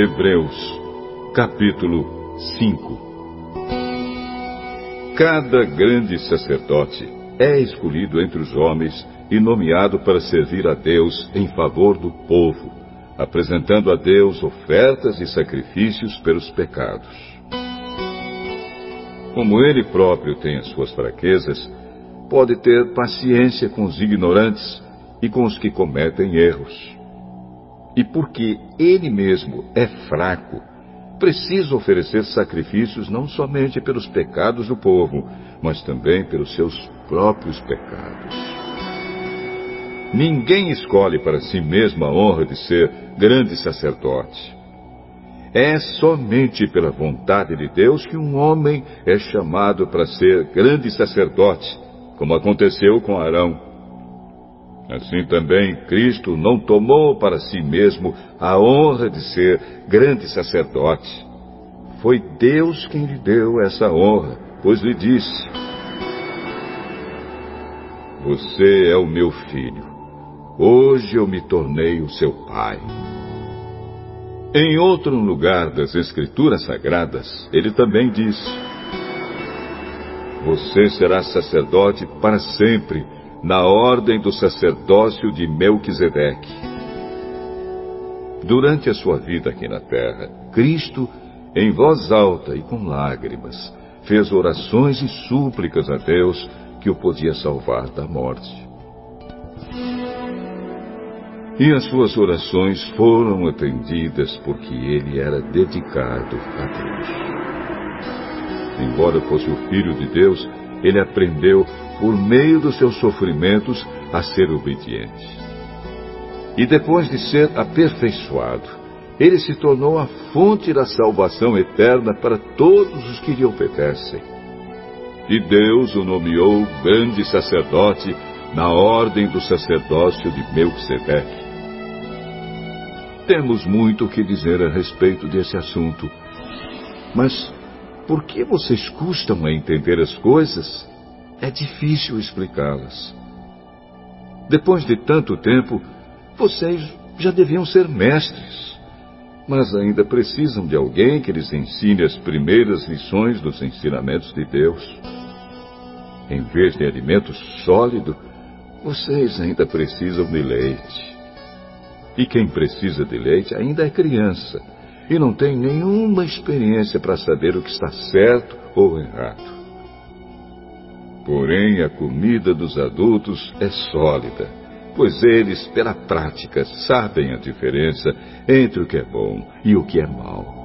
Hebreus, capítulo 5 Cada grande sacerdote é escolhido entre os homens e nomeado para servir a Deus em favor do povo, apresentando a Deus ofertas e sacrifícios pelos pecados. Como ele próprio tem as suas fraquezas, pode ter paciência com os ignorantes e com os que cometem erros. E porque ele mesmo é fraco, precisa oferecer sacrifícios não somente pelos pecados do povo, mas também pelos seus próprios pecados. Ninguém escolhe para si mesmo a honra de ser grande sacerdote. É somente pela vontade de Deus que um homem é chamado para ser grande sacerdote, como aconteceu com Arão. Assim também, Cristo não tomou para si mesmo a honra de ser grande sacerdote. Foi Deus quem lhe deu essa honra, pois lhe disse: Você é o meu filho. Hoje eu me tornei o seu pai. Em outro lugar das Escrituras Sagradas, ele também disse: Você será sacerdote para sempre na ordem do sacerdócio de Melquisedeque. Durante a sua vida aqui na terra, Cristo, em voz alta e com lágrimas, fez orações e súplicas a Deus que o podia salvar da morte. E as suas orações foram atendidas porque ele era dedicado a Deus. Embora fosse o Filho de Deus, ele aprendeu por meio dos seus sofrimentos, a ser obediente. E depois de ser aperfeiçoado, ele se tornou a fonte da salvação eterna para todos os que lhe obedecem. E Deus o nomeou grande sacerdote na ordem do sacerdócio de Melquisedeque. Temos muito o que dizer a respeito desse assunto. Mas por que vocês custam a entender as coisas? é difícil explicá-las. Depois de tanto tempo, vocês já deviam ser mestres, mas ainda precisam de alguém que lhes ensine as primeiras lições dos ensinamentos de Deus. Em vez de alimento sólido, vocês ainda precisam de leite. E quem precisa de leite ainda é criança e não tem nenhuma experiência para saber o que está certo ou errado. Porém, a comida dos adultos é sólida, pois eles, pela prática, sabem a diferença entre o que é bom e o que é mal.